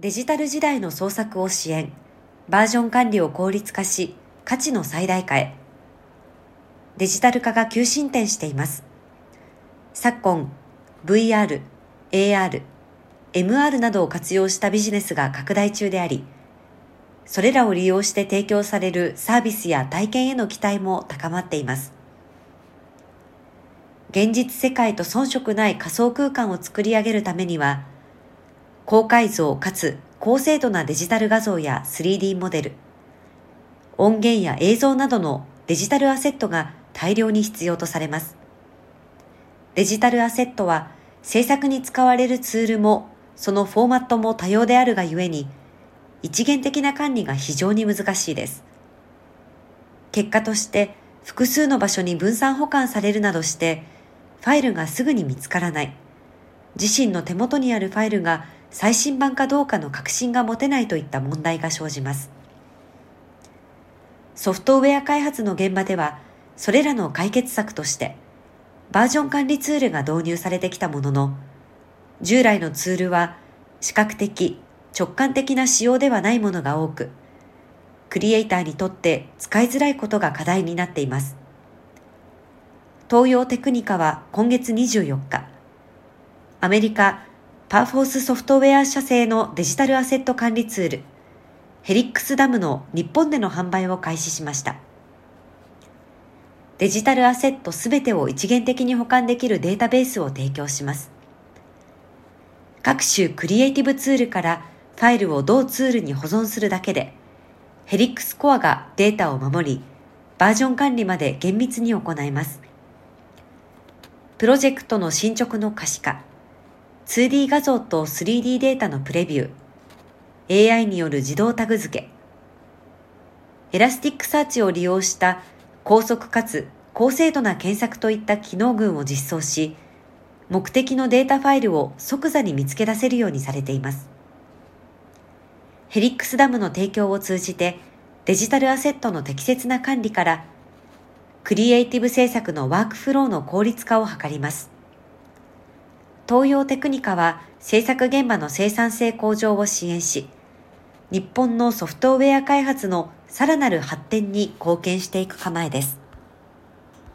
デジタル時代の創作を支援、バージョン管理を効率化し、価値の最大化へ。デジタル化が急進展しています。昨今、VR、AR、MR などを活用したビジネスが拡大中であり、それらを利用して提供されるサービスや体験への期待も高まっています。現実世界と遜色ない仮想空間を作り上げるためには、高解像かつ高精度なデジタル画像や 3D モデル、音源や映像などのデジタルアセットが大量に必要とされます。デジタルアセットは制作に使われるツールもそのフォーマットも多様であるがゆえに一元的な管理が非常に難しいです。結果として複数の場所に分散保管されるなどしてファイルがすぐに見つからない。自身の手元にあるファイルが最新版かどうかの確信が持てないといった問題が生じます。ソフトウェア開発の現場では、それらの解決策として、バージョン管理ツールが導入されてきたものの、従来のツールは視覚的、直感的な仕様ではないものが多く、クリエイターにとって使いづらいことが課題になっています。東洋テクニカは今月24日、アメリカパーフォースソフトウェア社製のデジタルアセット管理ツール、ヘリックスダムの日本での販売を開始しました。デジタルアセットすべてを一元的に保管できるデータベースを提供します。各種クリエイティブツールからファイルを同ツールに保存するだけで、ヘリックスコアがデータを守り、バージョン管理まで厳密に行います。プロジェクトの進捗の可視化、2D 画像と 3D データのプレビュー、AI による自動タグ付け、 Elasticsearch を利用した高速かつ高精度な検索といった機能群を実装し、目的のデータファイルを即座に見つけ出せるようにされています。ヘリックスダムの提供を通じてデジタルアセットの適切な管理からクリエイティブ制作のワークフローの効率化を図ります。東洋テクニカは制作現場の生産性向上を支援し、日本のソフトウェア開発のさらなる発展に貢献していく構えです。